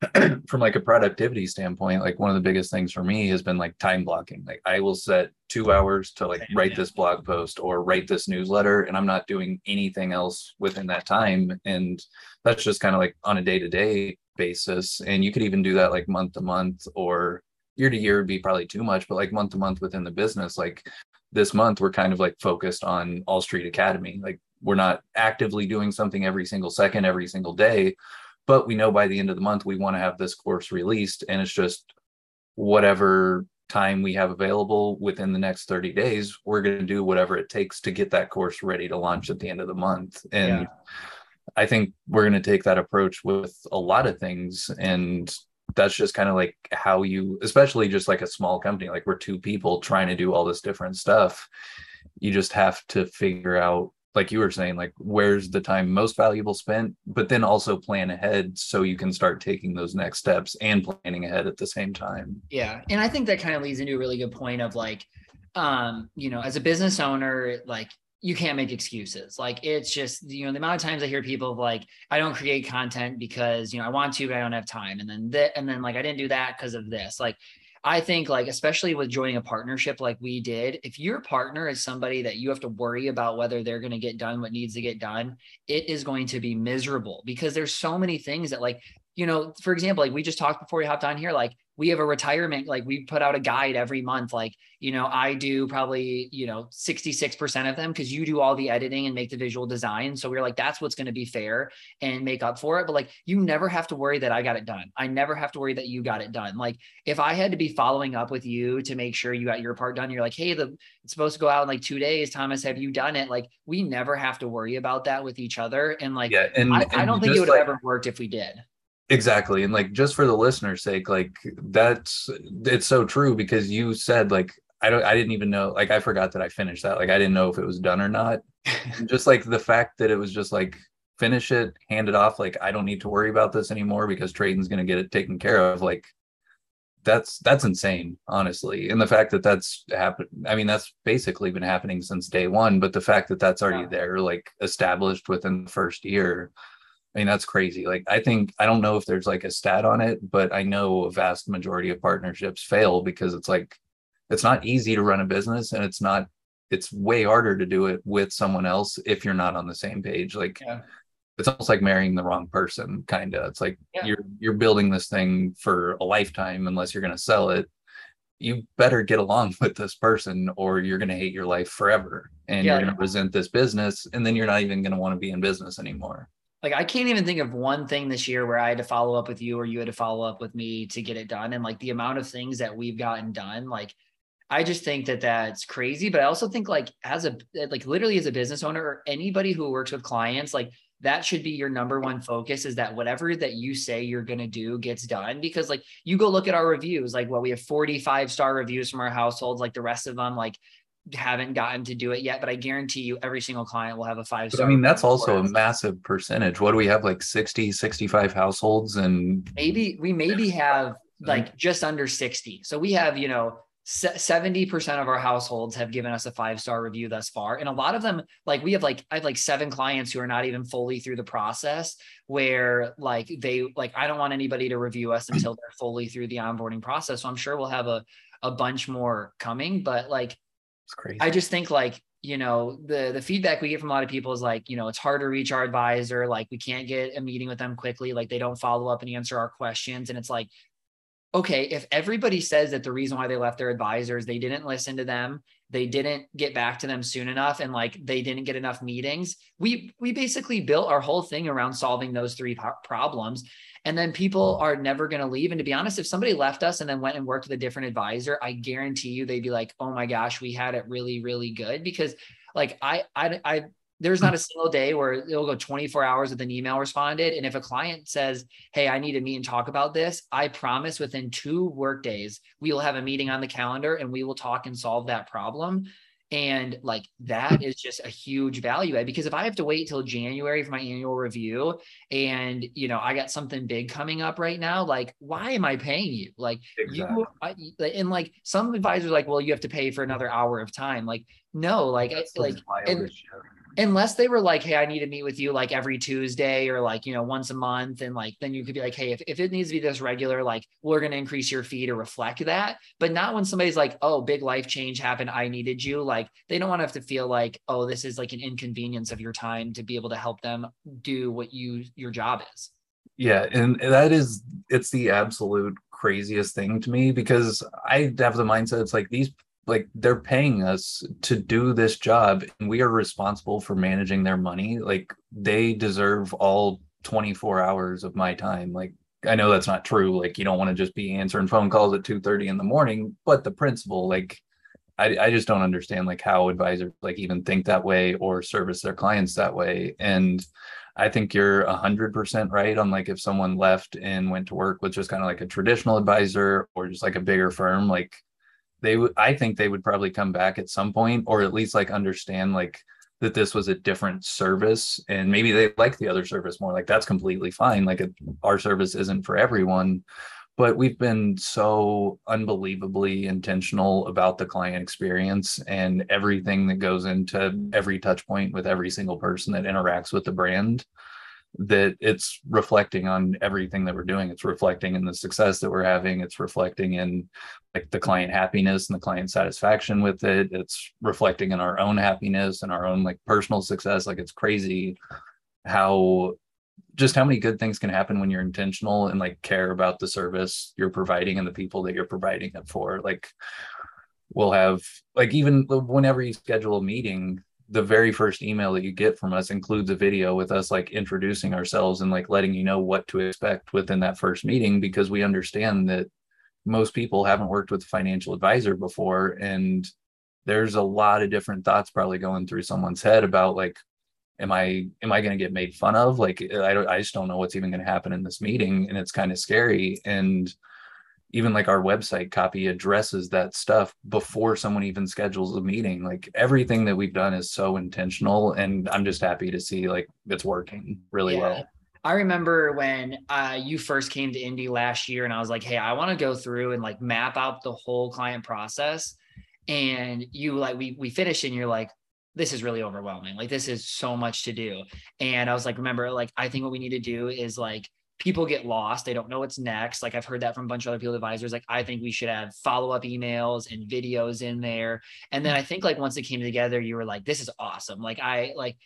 <clears throat> from like a productivity standpoint, like one of the biggest things for me has been like time blocking. Like I will set two hours to like write this blog post or write this newsletter, and I'm not doing anything else within that time. And that's just kind of like on a day to day basis. And you could even do that like month to month or year to year would be probably too much, but like month to month within the business, like this month, we're kind of like focused on All Street Academy. Like we're not actively doing something every single second, every single day but we know by the end of the month we want to have this course released and it's just whatever time we have available within the next 30 days we're going to do whatever it takes to get that course ready to launch at the end of the month and yeah. i think we're going to take that approach with a lot of things and that's just kind of like how you especially just like a small company like we're two people trying to do all this different stuff you just have to figure out like you were saying, like where's the time most valuable spent, but then also plan ahead so you can start taking those next steps and planning ahead at the same time. Yeah. And I think that kind of leads into a really good point of like, um, you know, as a business owner, like you can't make excuses. Like it's just, you know, the amount of times I hear people like, I don't create content because, you know, I want to, but I don't have time. And then that, and then like, I didn't do that because of this. Like, I think like especially with joining a partnership like we did, if your partner is somebody that you have to worry about whether they're going to get done what needs to get done, it is going to be miserable because there's so many things that like you know, for example, like we just talked before we hopped on here, like we have a retirement, like we put out a guide every month. Like, you know, I do probably, you know, 66% of them because you do all the editing and make the visual design. So we're like, that's what's going to be fair and make up for it. But like, you never have to worry that I got it done. I never have to worry that you got it done. Like, if I had to be following up with you to make sure you got your part done, you're like, hey, the it's supposed to go out in like two days. Thomas, have you done it? Like, we never have to worry about that with each other. And like, yeah, and, I, and I don't think it would like- have ever worked if we did. Exactly. And like just for the listener's sake, like that's it's so true because you said like I don't I didn't even know like I forgot that I finished that. Like I didn't know if it was done or not. <laughs> just like the fact that it was just like finish it, hand it off, like I don't need to worry about this anymore because Treyton's gonna get it taken care of. Like that's that's insane, honestly. And the fact that that's happened, I mean, that's basically been happening since day one, but the fact that that's already there, like established within the first year I mean, that's crazy. Like, I think, I don't know if there's like a stat on it, but I know a vast majority of partnerships fail because it's like, it's not easy to run a business and it's not, it's way harder to do it with someone else if you're not on the same page. Like, yeah. it's almost like marrying the wrong person, kind of. It's like yeah. you're, you're building this thing for a lifetime unless you're going to sell it. You better get along <laughs> with this person or you're going to hate your life forever and yeah, you're going to resent this business. And then you're not even going to want to be in business anymore like I can't even think of one thing this year where I had to follow up with you or you had to follow up with me to get it done. And like the amount of things that we've gotten done, like I just think that that's crazy. But I also think like as a like literally as a business owner or anybody who works with clients, like that should be your number one focus is that whatever that you say you're going to do gets done because like you go look at our reviews like well we have 45 star reviews from our households like the rest of them like haven't gotten to do it yet but i guarantee you every single client will have a five star i mean that's also a massive percentage. What do we have like 60 65 households and maybe we maybe have mm-hmm. like just under 60 so we have you know 70% of our households have given us a five star review thus far. And a lot of them, like we have like, I have like seven clients who are not even fully through the process where like they, like, I don't want anybody to review us <clears throat> until they're fully through the onboarding process. So I'm sure we'll have a, a bunch more coming, but like, it's crazy. I just think like, you know, the, the feedback we get from a lot of people is like, you know, it's hard to reach our advisor. Like we can't get a meeting with them quickly. Like they don't follow up and answer our questions. And it's like, okay, if everybody says that the reason why they left their advisors, they didn't listen to them, they didn't get back to them soon enough, and like they didn't get enough meetings, we we basically built our whole thing around solving those three problems. And then people are never going to leave. And to be honest, if somebody left us and then went and worked with a different advisor, I guarantee you they'd be like, "Oh my gosh, we had it really, really good." Because like I I I there's not a single day where it'll go 24 hours with an email responded. And if a client says, Hey, I need to meet and talk about this, I promise within two work days, we will have a meeting on the calendar and we will talk and solve that problem. And like that is just a huge value add because if I have to wait till January for my annual review and you know I got something big coming up right now, like why am I paying you? Like exactly. you I, and like some advisors like, well, you have to pay for another hour of time. Like no, like like and, unless they were like, hey, I need to meet with you like every Tuesday or like, you know, once a month. And like, then you could be like, hey, if, if it needs to be this regular, like, we're going to increase your fee to reflect that. But not when somebody's like, oh, big life change happened. I needed you. Like, they don't want to have to feel like, oh, this is like an inconvenience of your time to be able to help them do what you, your job is. Yeah. And that is, it's the absolute craziest thing to me because I have the mindset it's like these like they're paying us to do this job and we are responsible for managing their money. Like they deserve all 24 hours of my time. Like i know that's not true. Like you don't want to just be answering phone calls at 2 30 in the morning but the principle like I, I just don't understand like how advisors like even think that way or service their clients that way. And i think you're 100% right on like if someone left and went to work with just kind of like a traditional advisor or just like a bigger firm like they would i think they would probably come back at some point or at least like understand like that this was a different service and maybe they like the other service more like that's completely fine like it, our service isn't for everyone. But we've been so unbelievably intentional about the client experience and everything that goes into every touch point with every single person that interacts with the brand that it's reflecting on everything that we're doing. It's reflecting in the success that we're having. It's reflecting in like the client happiness and the client satisfaction with it. It's reflecting in our own happiness and our own like personal success. Like it's crazy how just how many good things can happen when you're intentional and like care about the service you're providing and the people that you're providing it for. Like we'll have like even whenever you schedule a meeting the very first email that you get from us includes a video with us like introducing ourselves and like letting you know what to expect within that first meeting because we understand that most people haven't worked with a financial advisor before and there's a lot of different thoughts probably going through someone's head about like am i am i going to get made fun of? Like i don't i just don't know what's even going to happen in this meeting and it's kind of scary and even like our website copy addresses that stuff before someone even schedules a meeting like everything that we've done is so intentional and i'm just happy to see like it's working really yeah. well I remember when uh, you first came to Indy last year, and I was like, "Hey, I want to go through and like map out the whole client process." And you like we we finished, and you're like, "This is really overwhelming. Like this is so much to do." And I was like, "Remember, like I think what we need to do is like people get lost. They don't know what's next. Like I've heard that from a bunch of other people advisors. Like I think we should have follow-up emails and videos in there. And then I think like once it came together, you were like, this is awesome. Like I like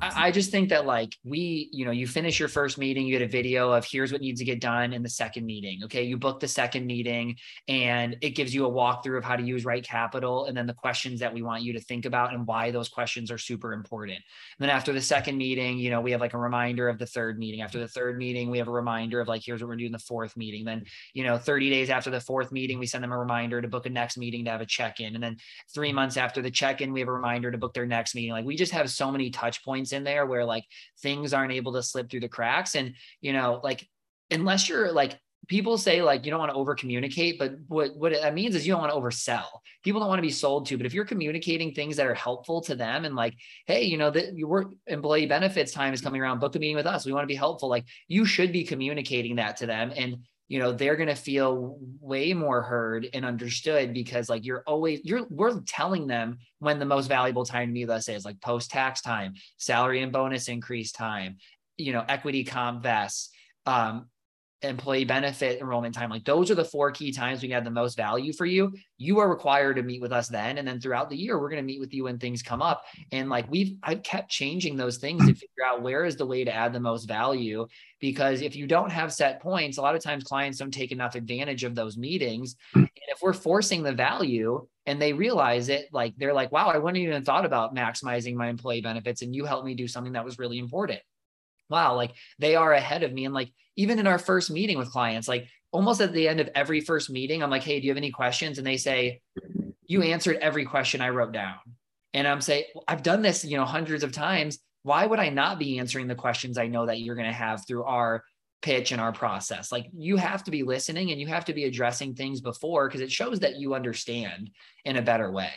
I, I just think that like we, you know, you finish your first meeting, you get a video of here's what needs to get done in the second meeting. Okay. You book the second meeting and it gives you a walkthrough of how to use RightCapital and then the questions that we want you to think about and why those questions are super important. And then after the second meeting, you know, we have like a reminder of the third meeting. After the third meeting, we have a reminder of like, here's what we're doing the fourth meeting. Then, you know, 30 days after the fourth meeting, we send them a reminder to book a next meeting to have a check-in. And then three months after the check-in, we have a reminder to book their next meeting. Like we just have so many touch points in there where like things aren't able to slip through the cracks. And, you know, like unless you're like people say like you don't want to over communicate but what what that means is you don't want to oversell people don't want to be sold to but if you're communicating things that are helpful to them and like hey you know that your employee benefits time is coming around book a meeting with us we want to be helpful like you should be communicating that to them and you know they're going to feel way more heard and understood because like you're always you're we're telling them when the most valuable time to meet with us is like post tax time salary and bonus increase time you know equity comp vests um, employee benefit enrollment time. Like those are the four key times we can add the most value for you. You are required to meet with us then and then throughout the year we're going to meet with you when things come up. And like we've i've kept changing those things to figure out where is the way to add the most value. Because if you don't have set points a lot of times clients don't take enough advantage of those meetings. Hmm. And if we're forcing the value and they realize it like they're like wow i wouldn't even thought about maximizing my employee benefits and you helped me do something that was really important wow, like they are ahead of me. And like, even in our first meeting with clients, like almost at the end of every first meeting, I'm like, hey, do you have any questions? And they say, you answered every question I wrote down. And I'm saying, I've done this, you know, hundreds of times. Why would I not be answering the questions I know that you're going to have through our pitch and our process? Like you have to be listening and you have to be addressing things before because it shows that you understand in a better way.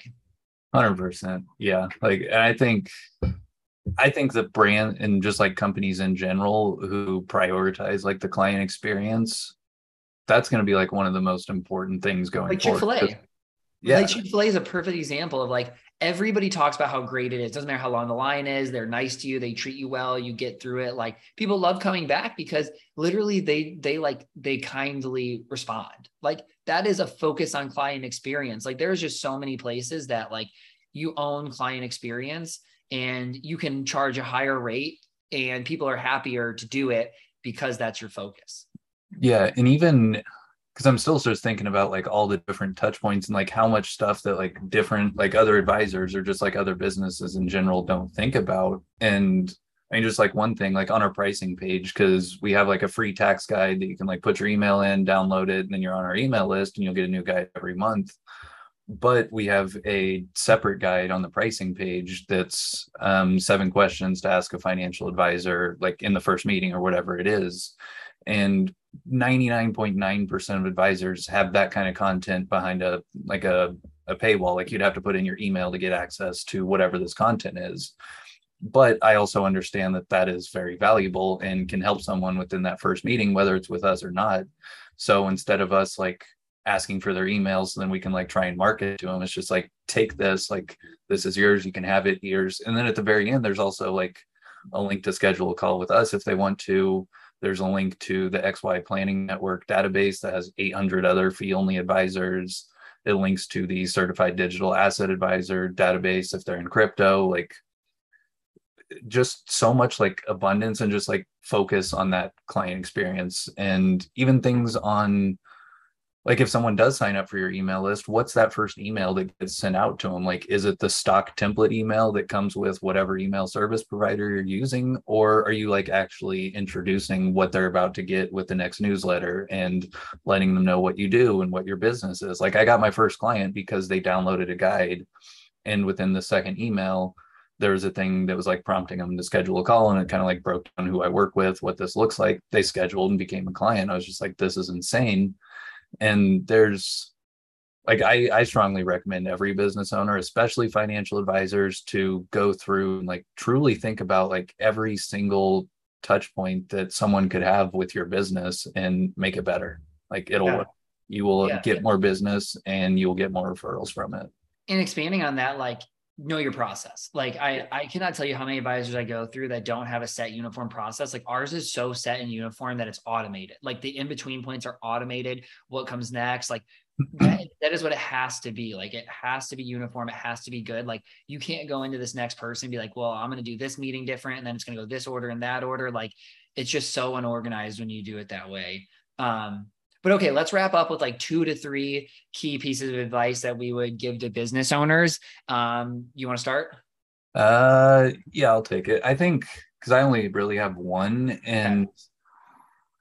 100%. Yeah. Like, I think I think the brand and just like companies in general who prioritize like the client experience, that's going to be like one of the most important things going like Chick Fil A. Yeah, like Chick Fil A is a perfect example of like everybody talks about how great it is. Doesn't matter how long the line is. They're nice to you. They treat you well. You get through it. Like people love coming back because literally they they like they kindly respond. Like that is a focus on client experience. Like there's just so many places that like you own client experience and you can charge a higher rate and people are happier to do it because that's your focus. Yeah. And even because I'm still just thinking about like all the different touch points and like how much stuff that like different like other advisors or just like other businesses in general don't think about. And I mean, just like one thing, like on our pricing page, because we have like a free tax guide that you can like put your email in, download it, and then you're on our email list and you'll get a new guide every month but we have a separate guide on the pricing page that's um, seven questions to ask a financial advisor like in the first meeting or whatever it is. And 99.9% of advisors have that kind of content behind a like a, a paywall like you'd have to put in your email to get access to whatever this content is. But i also understand that that is very valuable and can help someone within that first meeting whether it's with us or not. So instead of us like asking for their emails so then we can like try and market to them it's just like take this like this is yours you can have it yours and then at the very end there's also like a link to schedule a call with us if they want to. There's a link to the xy planning network database that has 800 other fee only advisors. It links to the certified digital asset advisor database if they're in crypto like just so much like abundance and just like focus on that client experience. And even things on like if someone does sign up for your email list what's that first email that gets sent out to them like is it the stock template email that comes with whatever email service provider you're using or are you like actually introducing what they're about to get with the next newsletter and letting them know what you do and what your business is like i got my first client because they downloaded a guide and within the second email there was a thing that was like prompting them to schedule a call and it kind of like broke down who I work with, what this looks like. They scheduled and became a client. I was just like, this is insane and there's like I, I strongly recommend every business owner especially financial advisors to go through and like truly think about like every single touch point that someone could have with your business and make it better like it'll yeah. you will yeah. get more business and you'll get more referrals from it and expanding on that like know your process. Like I, I cannot tell you how many advisors I go through that don't have a set uniform process. Like ours is so set and uniform that it's automated. Like the in-between points are automated. What comes next? Like that, <clears throat> that is what it has to be. Like it has to be uniform. It has to be good. Like you can't go into this next person and be like, well, I'm going to do this meeting different. And then it's going to go this order and that order. Like it's just so unorganized when you do it that way. Um, but okay, let's wrap up with like two to three key pieces of advice that we would give to business owners. Um, you want to start? Uh, yeah, I'll take it. I think because I only really have one, and okay.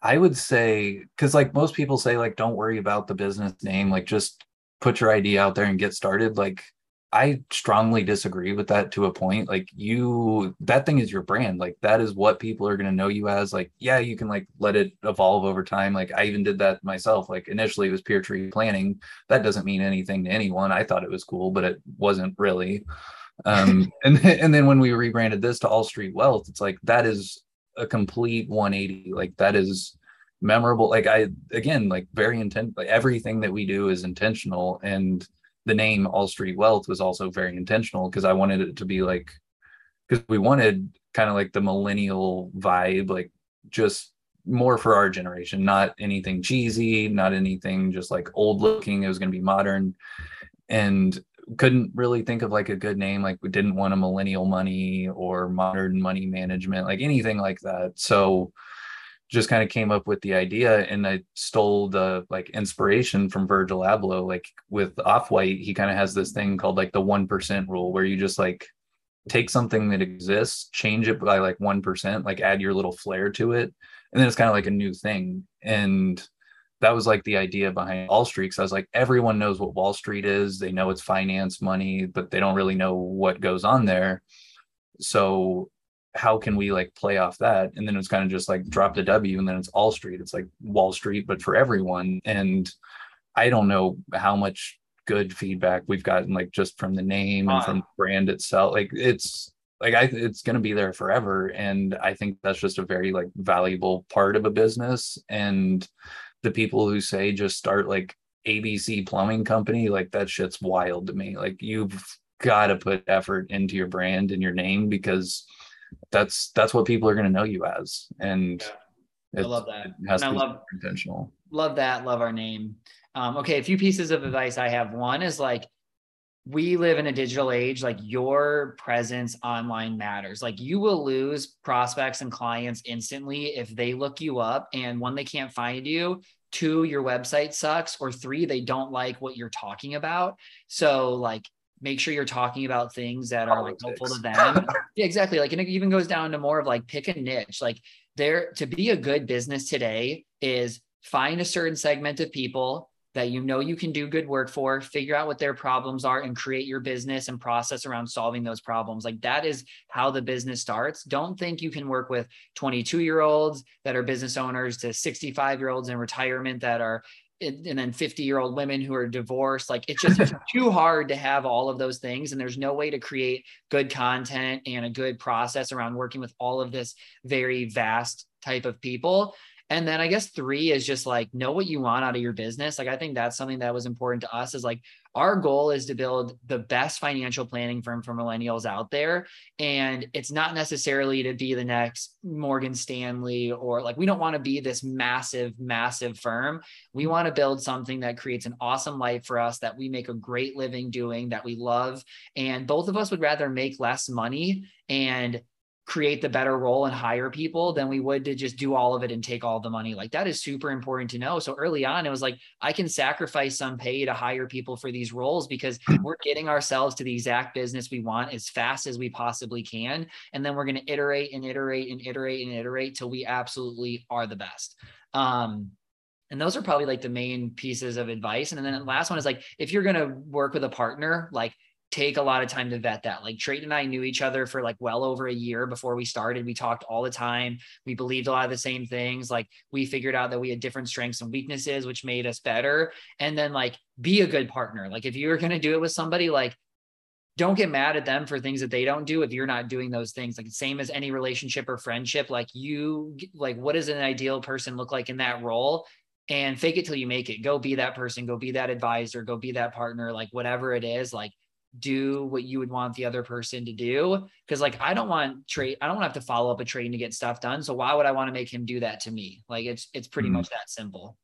I would say because like most people say, like don't worry about the business name, like just put your idea out there and get started. Like I strongly disagree with that to a point. Like you, that thing is your brand. Like that is what people are going to know you as. Like, yeah, you can like let it evolve over time. Like I even did that myself. Like initially it was peer tree planning. That doesn't mean anything to anyone. I thought it was cool, but it wasn't really. Um, <laughs> <laughs> and and then when we rebranded this to All Street Wealth, it's like that is a complete 180. Like that is memorable. Like I again, like very intent. Like everything that we do is intentional and the name All Street Wealth was also very intentional because I wanted it to be like because we wanted kind of like the millennial vibe, like just more for our generation, not anything cheesy, not anything just like old looking. It was going to be modern and couldn't really think of like a good name. Like we didn't want a millennial money or modern money management, like anything like that. So just kind of came up with the idea and I stole the like inspiration from Virgil Abloh. Like with Off White, he kind of has this thing called like the 1% rule where you just like take something that exists, change it by like 1%, like add your little flair to it. And then it's kind of like a new thing. And that was like the idea behind Wall Street. Cause I was like, everyone knows what Wall Street is. They know it's finance, money, but they don't really know what goes on there. So how can we like play off that? And then it's kind of just like drop the w and then it's all street. It's like wall street but for everyone. And i don't know how much good feedback we've gotten like just from the name and from the brand itself. Like it's like i it's to be there forever. And i think that's just a very like valuable part of a business. And the people who say just start like abc plumbing company like that shit's wild to me. Like you've got to put effort into your brand and your name because that's that's what people are going to know you as. And yeah. i love that. has and to I love, intentional. Love that. Love our name. Um, okay a few pieces of advice i have. One is like we live in a digital age like your presence online matters. Like you will lose prospects and clients instantly if they look you up and one they can't find you. Two your website sucks. Or three they don't like what you're talking about. So like make sure you're talking about things that are like helpful to them. <laughs> yeah, exactly. Like, and it even goes down to more of like pick a niche. Like, there to be a good business today is find a certain segment of people that you know you can do good work for, figure out what their problems are, and create your business and process around solving those problems. Like that is how the business starts. Don't think you can work with 22 year olds that are business owners to 65 year olds in retirement that are and then 50 year old women who are divorced like it's just <laughs> too hard to have all of those things and there's no way to create good content and a good process around working with all of this very vast type of people and then I guess three is just like know what you want out of your business. Like I think that's something that was important to us is like our goal is to build the best financial planning firm for millennials out there. And it's not necessarily to be the next Morgan Stanley or like we don't want to be this massive, massive firm. We want to build something that creates an awesome life for us that we make a great living doing that we love. And both of us would rather make less money and create the better role and hire people than we would to just do all of it and take all the money. Like that is super important to know. So early on, it was like, I can sacrifice some pay to hire people for these roles because we're getting ourselves to the exact business we want as fast as we possibly can. And then we're going to iterate and iterate and iterate and iterate till we absolutely are the best. Um, and those are probably like the main pieces of advice. And then the last one is like, if you're going to work with a partner, like take a lot of time to vet that. Like Treyton and I knew each other for like well over a year before we started. We talked all the time. We believed a lot of the same things. Like we figured out that we had different strengths and weaknesses, which made us better. And then like be a good partner. Like if you were going to do it with somebody, like don't get mad at them for things that they don't do if you're not doing those things like same as any relationship or friendship like you like what does an ideal person look like in that role and fake it till you make it go be that person go be that advisor go be that partner like whatever it is like do what you would want the other person to do because like i don't want trade i don't want to have to follow up a trade to get stuff done so why would i want to make him do that to me like it's it's pretty mm much that simple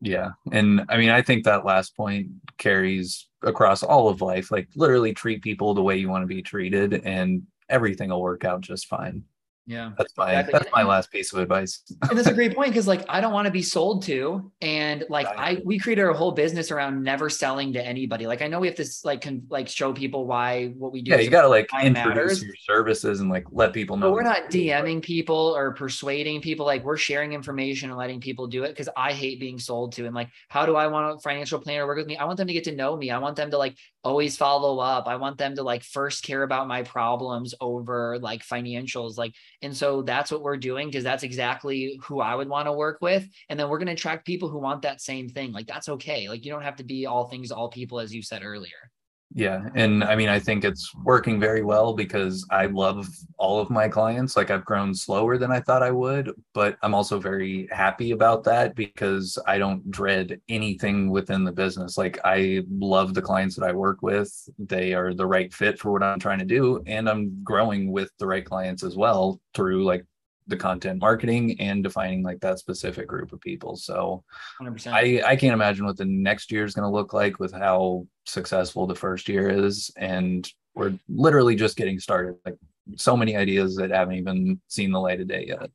Yeah. And I mean, I think that last point carries across all of life. Like, literally treat people the way you want to be treated, and everything will work out just fine. Yeah. That's my exactly. that's my last piece of advice. and that's a great point because like I don't want to be sold to. And like I we created a whole business around never selling to anybody. Like I know we have to like con- like show people why what we do. Yeah, you gotta like introduce matters. your services and like let people know. But we're not DMing people or persuading people. Like we're sharing information and letting people do it because I hate being sold to. And like, how do I want a financial planner to work with me? I want them to get to know me. I want them to like always follow up. I want them to like first care about my problems over like financials. Like and so that's what we're doing because that's exactly who I would want to work with. And then we're going to attract people who want that same thing. Like that's okay. Like you don't have to be all things, all people, as you said earlier. Yeah. And I mean, I think it's working very well because I love all of my clients. Like I've grown slower than I thought I would, but I'm also very happy about that because I don't dread anything within the business. Like I love the clients that I work with. They are the right fit for what I'm trying to do. And I'm growing with the right clients as well through like the content marketing and defining like that specific group of people. So 100%. I, I can't imagine what the next year is going to look like with how successful the first year is. And we're literally just getting started. Like so many ideas that haven't even seen the light of day yet.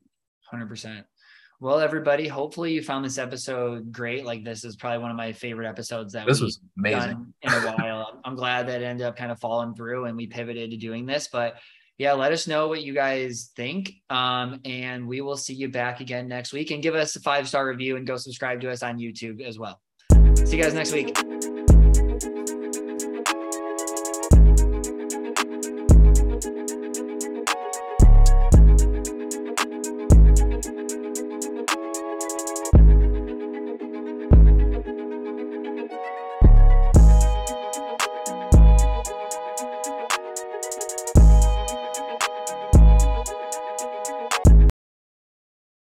100%. Well, everybody, hopefully you found this episode great. Like this is probably one of my favorite episodes that this was amazing in a while. I'm glad that it ended up kind of falling through and we pivoted to doing this. But yeah, let us know what you guys think. Um, and we will see you back again next week and give us a five star review and go subscribe to us on YouTube as well. See you guys next week.